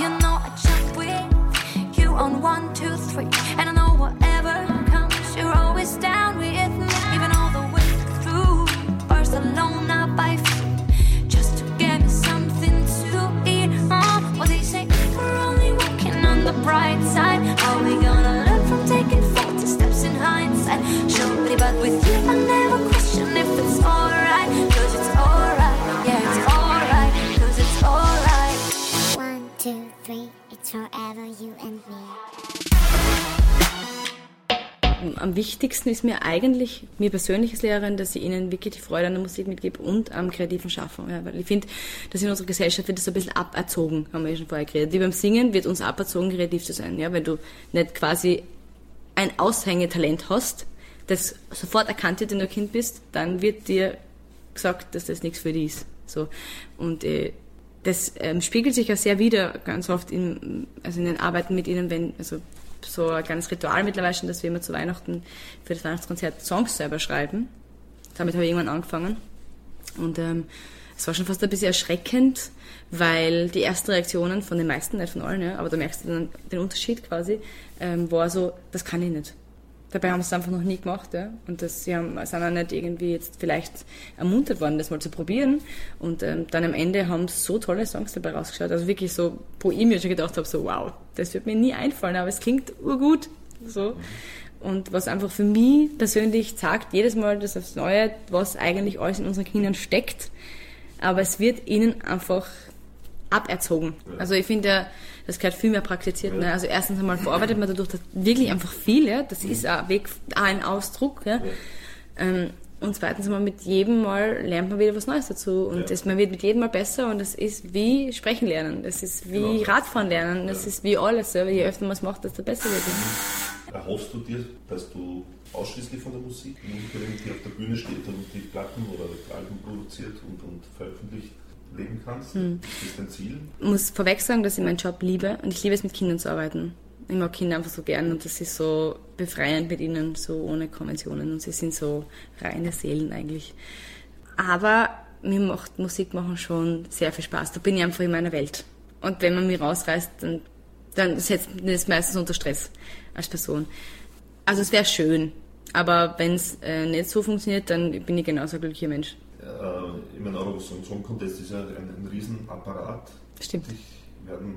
You know I jump with you on one, two, three, and I know whatever comes, you're always down with me, even all the way through Barcelona by foot, just to get me something to eat. Uh, well, they say we're only walking on the bright side. Hindsight? Surely, but with you, I never question if it's alright. Cause it's alright, yeah, it's alright. Cause it's alright. One, two, three, it's forever you and me. am wichtigsten ist mir eigentlich, mir persönlich als Lehrerin, dass ich ihnen wirklich die Freude an der Musik mitgebe und am kreativen Schaffen. Ja, weil ich finde, dass in unserer Gesellschaft wird das so ein bisschen aberzogen, haben wir ja schon vorher geredet. Wie beim Singen wird uns aberzogen, kreativ zu sein. Ja, wenn du nicht quasi ein Aushängetalent hast, das sofort erkannt wird, wenn du Kind bist, dann wird dir gesagt, dass das nichts für dich ist. So. Und äh, das ähm, spiegelt sich ja sehr wieder ganz oft in, also in den Arbeiten mit ihnen, wenn, also so ein kleines Ritual mittlerweile schon, dass wir immer zu Weihnachten für das Weihnachtskonzert Songs selber schreiben. Damit habe ich irgendwann angefangen. Und ähm, es war schon fast ein bisschen erschreckend, weil die ersten Reaktionen von den meisten, nicht von allen, ja, aber da merkst du dann den Unterschied quasi, ähm, war so, das kann ich nicht. Dabei haben sie es einfach noch nie gemacht, ja. Und das, sie haben, sind auch nicht irgendwie jetzt vielleicht ermuntert worden, das mal zu probieren. Und ähm, dann am Ende haben so tolle Songs dabei rausgeschaut. Also wirklich so, wo ich mir schon gedacht habe, so wow, das wird mir nie einfallen, aber es klingt urgut. So. Und was einfach für mich persönlich sagt, jedes Mal das aufs Neue, was eigentlich alles in unseren Kindern steckt. Aber es wird ihnen einfach aberzogen. Also ich finde, das gehört viel mehr praktiziert. Ne? Also erstens einmal verarbeitet man dadurch das wirklich einfach viel, ja. Das ist auch, Weg, ein Ausdruck, ja. Ähm, und zweitens einmal mit jedem Mal lernt man wieder was Neues dazu. Und Ja. das, man wird mit jedem Mal besser und es ist wie Sprechen lernen. Das ist wie Genau. Radfahren lernen. Das ist wie alles. Ja. Je öfter man es macht, desto besser wird es. Erhoffst du dir, dass du ausschließlich von der Musik, Musikerin, die auf der Bühne steht und die Platten oder Alben produziert und, und veröffentlicht, leben kannst? Hm. Ist dein Ziel? Ich muss vorweg sagen, dass ich meinen Job liebe und ich liebe es mit Kindern zu arbeiten. Ich mag Kinder einfach so gern und das ist so befreiend mit ihnen, so ohne Konventionen und sie sind so reine Seelen eigentlich. Aber mir macht Musik machen schon sehr viel Spaß. Da bin ich einfach in meiner Welt. Und wenn man mich rausreißt, dann, dann setzt mich das meistens unter Stress als Person. Also es wäre schön, aber wenn es äh, nicht so funktioniert, dann bin ich genauso ein glücklicher Mensch. Äh, ich meine, Eurovision Song Contest ist ja ein, ein Riesenapparat. Stimmt. Die werden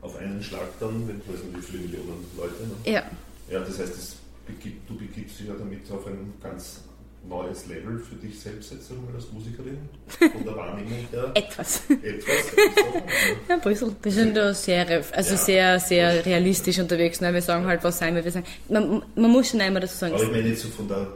auf einen Schlag dann, wenn ich weiß nicht, wie viele Millionen Leute. Ne? Ja, Ja, das heißt, es begibt, du begibst dich ja damit auf ein ganz neues Level für dich selbst jetzt einmal als Musikerin, <laughs> von der Wahrnehmung her. etwas. Etwas. Ja, <laughs> Brüssel. Wir sind da sehr, also Ja. sehr, sehr realistisch unterwegs. Ne? Wir sagen halt, was sein wir. wir sagen, man, man muss schon einmal dazu sagen, Aber ich meine jetzt so von der,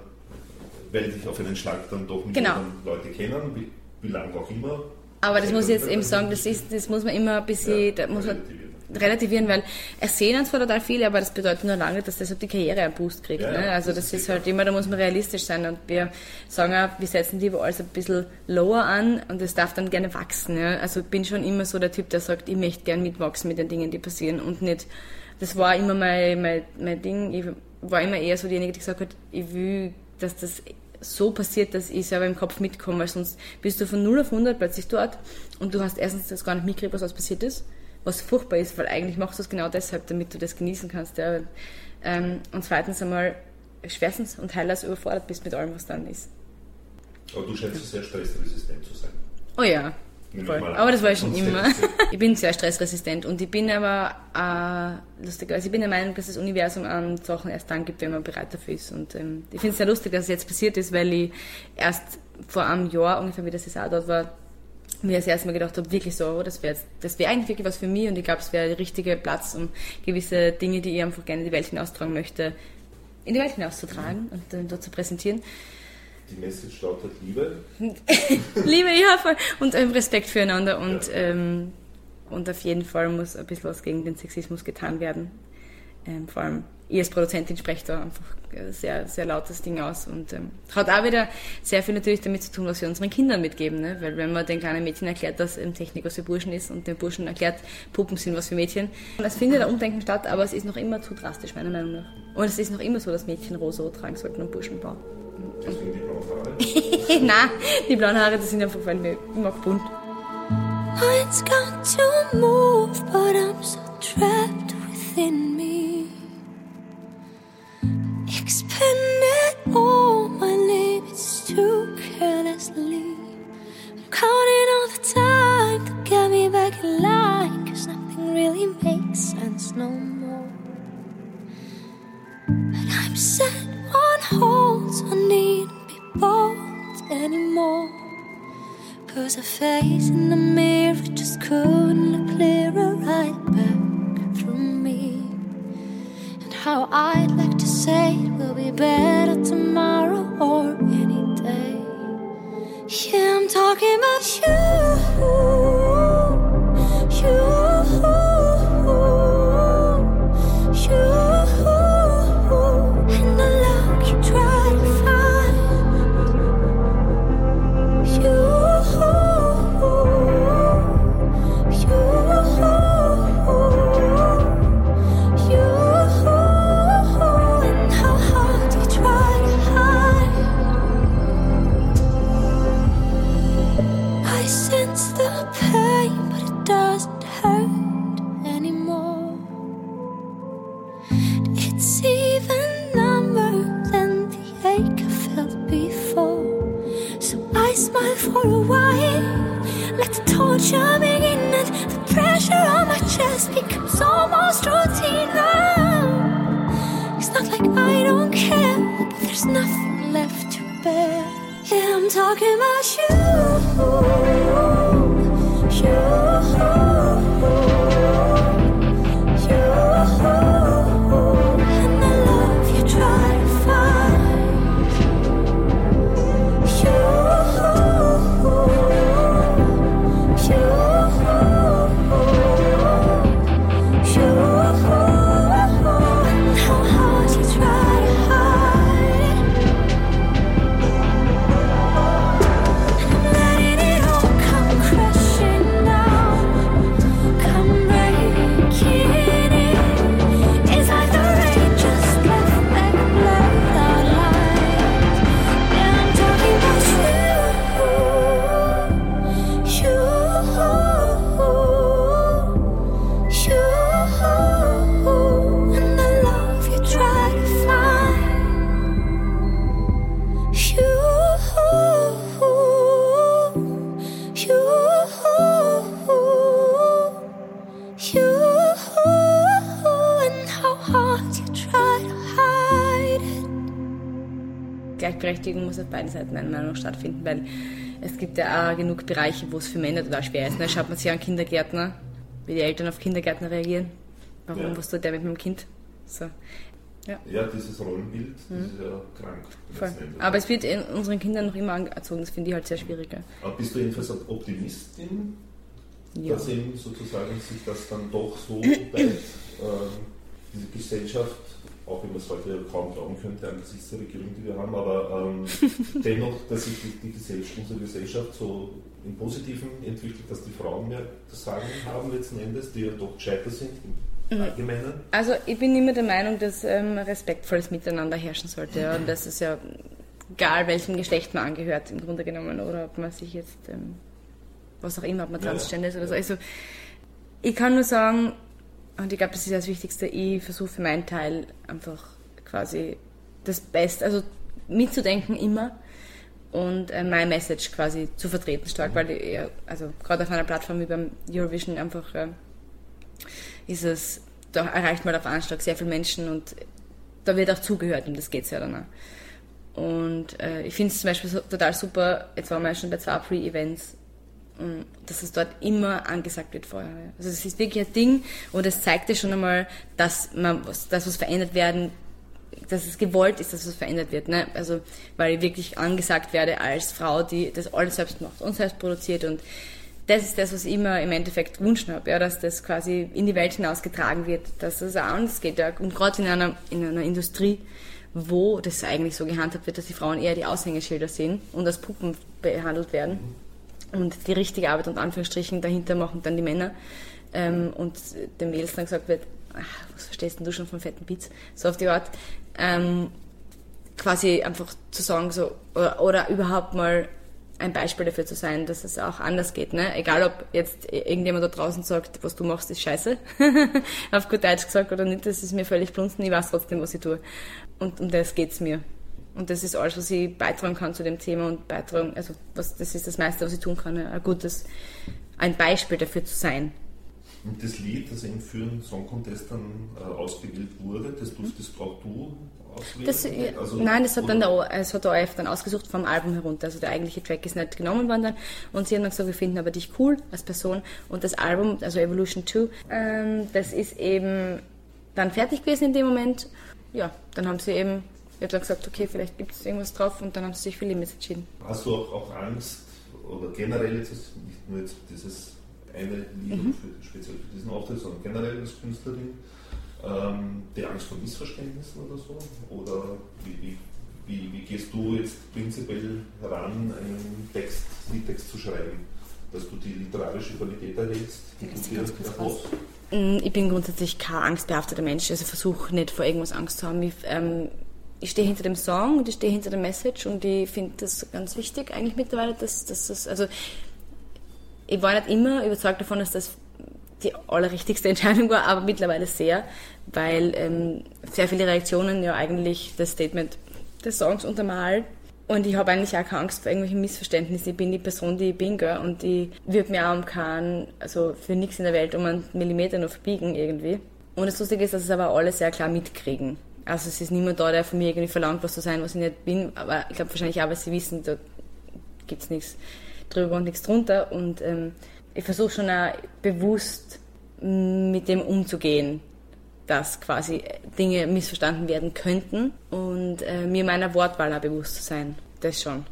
weil dich auf einen Schlag dann doch Genau. Leute kennen, wie, wie lange auch immer. aber das muss ich jetzt eben sagen, das, ist, das muss man immer ein bisschen, da muss man relativieren. relativieren, weil es sehen uns zwar total viele, aber das bedeutet nur lange, dass deshalb die Karriere einen Boost kriegt. Ja, ne? ja, Also das das ist ist halt immer, da muss man realistisch sein und wir sagen auch, wir setzen die alles ein bisschen lower an und es darf dann gerne wachsen. Ja? Also ich bin schon immer so der Typ, der sagt, ich möchte gern mitwachsen mit den Dingen, die passieren und nicht, das war immer mein, mein, mein Ding, ich war immer eher so diejenige, die gesagt hat, ich will, dass das so passiert, dass ich selber im Kopf mitkomme, weil sonst bist du von 0 auf 100 plötzlich dort und du hast erstens das gar nicht mitgekriegt, was alles passiert ist, was furchtbar ist, weil eigentlich machst du es genau deshalb, damit du das genießen kannst. Ja. Ähm, und zweitens einmal schwerstens und heilers überfordert bist mit allem, was dann ist. Aber du scheinst sehr stressresistent zu sein. Oh ja, Voll. Aber das war ich schon immer. <laughs> Ich bin sehr stressresistent und ich bin aber äh, lustig, also ich bin der Meinung, dass das Universum an Sachen erst dann gibt, wenn man bereit dafür ist. Und ähm, ich finde es sehr lustig, dass es jetzt passiert ist, weil ich erst vor einem Jahr ungefähr, wie das jetzt auch dort war, mir das erste Mal gedacht habe, wirklich so, oh, das wäre das wäre eigentlich wirklich was für mich und ich glaube, es wäre der richtige Platz, um gewisse Dinge, die ich einfach gerne in die Welt hinaustragen möchte, in die Welt hinauszutragen und dann dort zu präsentieren. Die Message lautet Liebe. <laughs> Liebe, ja, voll. Und ähm, Respekt füreinander und, ähm, und auf jeden Fall muss ein bisschen was gegen den Sexismus getan werden. Ähm, vor allem, ich als Produzentin spreche da einfach äh, sehr, sehr laut das Ding aus und ähm, hat auch wieder sehr viel natürlich damit zu tun, was wir unseren Kindern mitgeben. Ne? Weil wenn man den kleinen Mädchen erklärt, dass Technik was für Burschen ist und den Burschen erklärt, Puppen sind was für Mädchen. Es findet ein Umdenken statt, aber es ist noch immer zu drastisch, meiner Meinung nach. Und es ist noch immer so, dass Mädchen rosa tragen sollten und Burschen blau. <laughs> Deswegen die blauen Haare. Nein, die blauen Haare, das sind einfach, weil ich mag bunt. Oh, Mine's got to move, but I'm so trapped within me. Expended all my limits too carelessly. I'm counting all the time to get me back in line, cause nothing really makes sense no more. I'm on so I needn't be bold anymore. Cause a face in the mirror just couldn't look clearer right back through me. And how I'd like to say it will be better tomorrow or any day. Yeah, I'm talking about. You. It's even number than the ache I felt before. So I smile for a while, let the torture begin, and the pressure on my chest becomes almost routine now. It's not like I don't care, but there's nothing left to bear. Yeah, I'm talking about you. Gleichberechtigung muss auf beiden Seiten meiner Meinung nach stattfinden, weil es gibt ja auch genug Bereiche, wo es für Männer total schwer ist. Ne? Schaut man sich an Kindergärtner, wie die Eltern auf Kindergärtner reagieren. Warum, Ja. was tut der mit meinem Kind? So, Ja, dieses Rollenbild, das ist ja krank. Mhm. voll. Aber es wird in unseren Kindern noch immer anerzogen, das finde ich halt sehr schwierig. ja. Aber bist du jedenfalls Optimistin, Ja. dass eben sozusagen sich das dann doch so <clears throat> weit, ähm, diese Gesellschaft, auch wenn man es heute kaum glauben könnte angesichts der Regierung, die wir haben, aber ähm, <laughs> dennoch, dass sich die, die Gesellschaft, unsere Gesellschaft so im Positiven entwickelt, dass die Frauen mehr das Sagen haben letzten Endes, die ja doch gescheiter sind im Allgemeinen. Also ich bin immer der Meinung, dass ähm, respektvolles Miteinander herrschen sollte. Ja? Und das ist ja egal, welchem Geschlecht man angehört im Grunde genommen oder ob man sich jetzt, ähm, was auch immer, ob man Ja, transgender ist oder so. Also ich kann nur sagen, und ich glaube, das ist das Wichtigste, ich versuche für meinen Teil einfach quasi das Beste, also mitzudenken immer und äh, My Message quasi zu vertreten stark, weil die, ja, also gerade auf einer Plattform wie beim Eurovision einfach äh, ist es, da erreicht man auf einen Schlag sehr viele Menschen und da wird auch zugehört, um das geht es ja dann auch. Und äh, ich finde es zum Beispiel so, total super, jetzt waren wir schon bei zwei Pre-Events, dass es dort immer angesagt wird vorher. Also es ist wirklich ein Ding und es zeigt ja schon einmal, dass man was, was verändert werden, dass es gewollt ist, dass was verändert wird. Ne? Also weil ich wirklich angesagt werde als Frau, die das alles selbst macht und selbst produziert und das ist das, was ich immer im Endeffekt wünschen habe, ja, dass das quasi in die Welt hinausgetragen wird, dass es auch anders geht. Ja. Und gerade in einer, in einer Industrie, wo das eigentlich so gehandhabt wird, dass die Frauen eher die Aushängeschilder sind und als Puppen behandelt werden und die richtige Arbeit und Anführungsstrichen dahinter machen dann die Männer ähm, und den Mädels dann gesagt wird, ach, was verstehst denn du schon von fetten Beats? So auf die Art. Ähm, quasi einfach zu sagen so oder, oder überhaupt mal ein Beispiel dafür zu sein, dass es auch anders geht. Ne? Egal, ob jetzt irgendjemand da draußen sagt, was du machst, ist scheiße, <laughs> auf gut Deutsch gesagt oder nicht, das ist mir völlig blunzen, ich weiß trotzdem, was ich tue. Und um das geht's mir. Und das ist alles, was ich beitragen kann zu dem Thema und beitragen, also was, das ist das meiste, was ich tun kann, ein gutes, ein Beispiel dafür zu sein. Und das Lied, das eben für den Song Contest dann äh, ausgewählt wurde, das durftest auch du auswählen? Das, Also, nein, das hat dann der, es hat der ORF dann ausgesucht vom Album herunter. Also der eigentliche Track ist nicht genommen worden dann. Und sie haben dann gesagt, wir finden aber dich cool als Person. Und das Album, also Evolution 2, ähm, das ist eben dann fertig gewesen in dem Moment. Ja, dann haben sie eben, ich habe dann gesagt, okay, vielleicht gibt es irgendwas drauf und dann haben sie sich für Limits entschieden. Hast du auch, auch Angst oder generell jetzt, nicht nur jetzt dieses eine Lied Mhm. für, speziell für diesen Auftritt, sondern generell als Künstlerin, ähm, die Angst vor Missverständnissen oder so? Oder wie, wie, wie, gehst du jetzt prinzipiell heran, einen Text, Liedtext zu schreiben? Dass du die literarische Qualität erhältst, die du dir erhoffst? Mm, Ich bin grundsätzlich kein angstbehafteter Mensch. Also versuche nicht vor irgendwas Angst zu haben. Ich, ähm, ich stehe hinter dem Song und ich stehe hinter der Message und ich finde das ganz wichtig eigentlich mittlerweile, dass, dass das, also ich war nicht immer überzeugt davon, dass das die allerrichtigste <laughs> Entscheidung war, aber mittlerweile sehr, weil ähm, sehr viele Reaktionen ja eigentlich das Statement des Songs untermalen. Und ich habe eigentlich auch keine Angst vor irgendwelchen Missverständnissen. Ich bin die Person, die ich bin, gell? und ich würde mir auch um keinen, also für nichts in der Welt um einen Millimeter nur verbiegen irgendwie. Und das Lustige ist, dass es aber alle sehr klar mitkriegen. Also es ist niemand da, der von mir irgendwie verlangt, was zu sein, was ich nicht bin, aber ich glaube wahrscheinlich auch, weil sie wissen, da gibt's nichts drüber und nichts drunter. Und ähm, ich versuche schon auch bewusst mit dem umzugehen, dass quasi Dinge missverstanden werden könnten und äh, mir meiner Wortwahl auch bewusst zu sein. Das schon.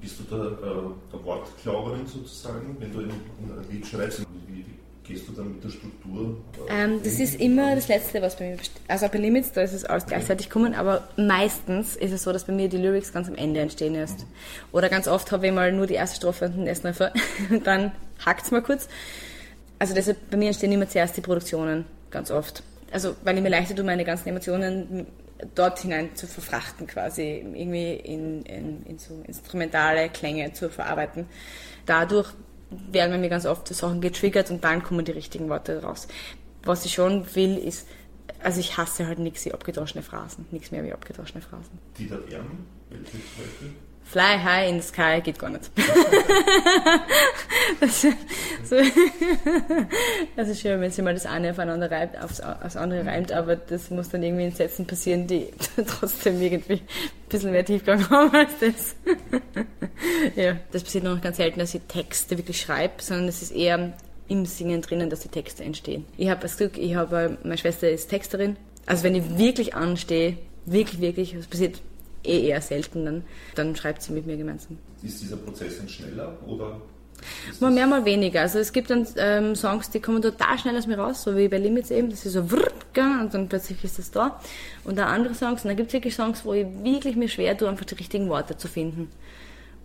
Bist du da äh, eine Wortklauberin sozusagen, wenn du ein, ein Lied schreibst? Wie, wie gehst du dann mit der Struktur? äh, Ähm, das ist immer das Letzte, was bei mir best- Also bei Limits, da ist es alles gleichzeitig kommen, aber meistens ist es so, dass bei mir die Lyrics ganz am Ende entstehen erst. Oder ganz oft habe ich mal nur die erste Strophe und den ersten Refrain <laughs> und dann hackt's mal kurz. Also deshalb, bei mir entstehen immer zuerst die Produktionen, ganz oft. Also weil ich mir leichter tue, meine ganzen Emotionen dort hinein zu verfrachten quasi, irgendwie in, in, in so instrumentale Klänge zu verarbeiten. Dadurch werden mir ganz oft Sachen getriggert und dann kommen die richtigen Worte raus. Was ich schon will, ist, also ich hasse halt nichts wie abgedroschene Phrasen, nichts mehr wie abgedroschene Phrasen. Dieter Bern, welche zum? Fly high in the sky geht gar nicht. das, so, das ist schön, wenn sich mal das eine aufeinander reibt, aufs, aufs andere reimt, aber das muss dann irgendwie in Sätzen passieren, die <laughs> trotzdem irgendwie ein bisschen mehr Tiefgang haben als das. ja, das passiert noch ganz selten, dass ich Texte wirklich schreibe, sondern es ist eher im Singen drinnen, dass die Texte entstehen. Ich habe das Glück, ich habe, meine Schwester ist Texterin. Also wenn ich wirklich anstehe, wirklich, wirklich, das passiert eh eher selten dann, dann schreibt sie mit mir gemeinsam. Ist dieser Prozess dann schneller oder Mal mehr, mal weniger. Also es gibt dann ähm, Songs, die kommen total schnell aus mir raus, so wie bei Limits eben, das ist so wrrt, gell, und dann plötzlich ist das da. Und dann andere Songs, und dann gibt es wirklich Songs, wo ich wirklich mir schwer tue, einfach die richtigen Worte zu finden.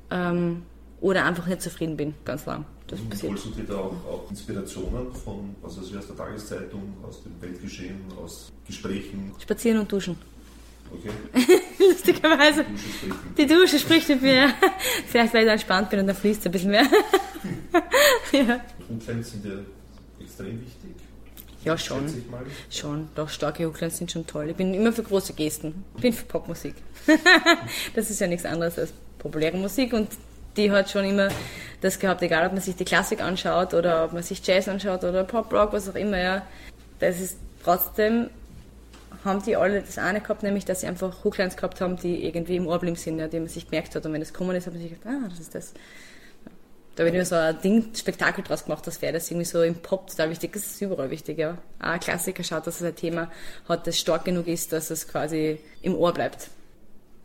Ähm, oder einfach nicht zufrieden bin, ganz lang. Das passiert. Holst du dir da auch, auch Inspirationen von, also aus der Tageszeitung, aus dem Weltgeschehen, aus Gesprächen? Spazieren und duschen. Okay, <laughs> Lustigerweise. Die Dusche spricht mit mir. Vielleicht, weil ich entspannt bin und dann fließt es ein bisschen mehr. <laughs> ja. Sind ja extrem wichtig. ja, schon. Schon, doch, starke Hooklines sind schon toll. Ich bin immer für große Gesten. Ich bin für Popmusik. <laughs> das ist ja nichts anderes als populäre Musik und die hat schon immer das gehabt, egal ob man sich die Klassik anschaut oder ob man sich Jazz anschaut oder Pop, Rock, was auch immer, ja. Das ist trotzdem, haben die alle das eine gehabt, nämlich, dass sie einfach Hooklines gehabt haben, die irgendwie im Ohr blieben sind, ja, die man sich gemerkt hat. Und wenn das gekommen ist, hat man sich gedacht, ah, das ist das. Da wird immer so ein Ding, Spektakel draus gemacht, das wäre das irgendwie so im Pop total wichtig. Das ist überall wichtig, ja. Auch ein Klassiker schaut, dass es ein Thema hat, das stark genug ist, dass es quasi im Ohr bleibt.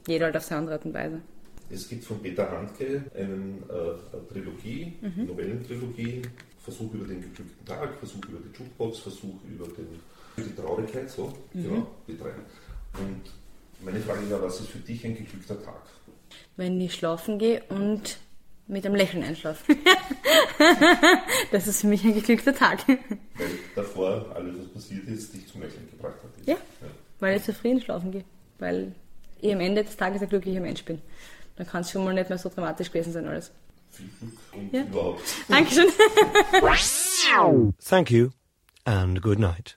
Jeder halt auf seine andere Art und Weise. Es gibt von Peter Handke einen, äh, eine Trilogie, Mhm. Novellentrilogie, Versuch über den geglückten Tag, Versuch über die Jukebox, Versuch über den, die Traurigkeit, so, Mhm. genau, die drei. Und meine Frage war, was ist für dich ein geglückter Tag? Wenn ich schlafen gehe und mit einem Lächeln einschlafe. <laughs> das ist für mich ein geglückter Tag. Weil davor alles, was passiert ist, dich zum Lächeln gebracht hat. Ja. Weil ich zufrieden schlafen gehe. Weil ich am Ende des Tages ein glücklicher Mensch bin. Dann kann es schon mal nicht mehr so dramatisch gewesen sein alles. Viel Glück und Ja. überhaupt. Dankeschön. <laughs> <laughs> Thank you and good night.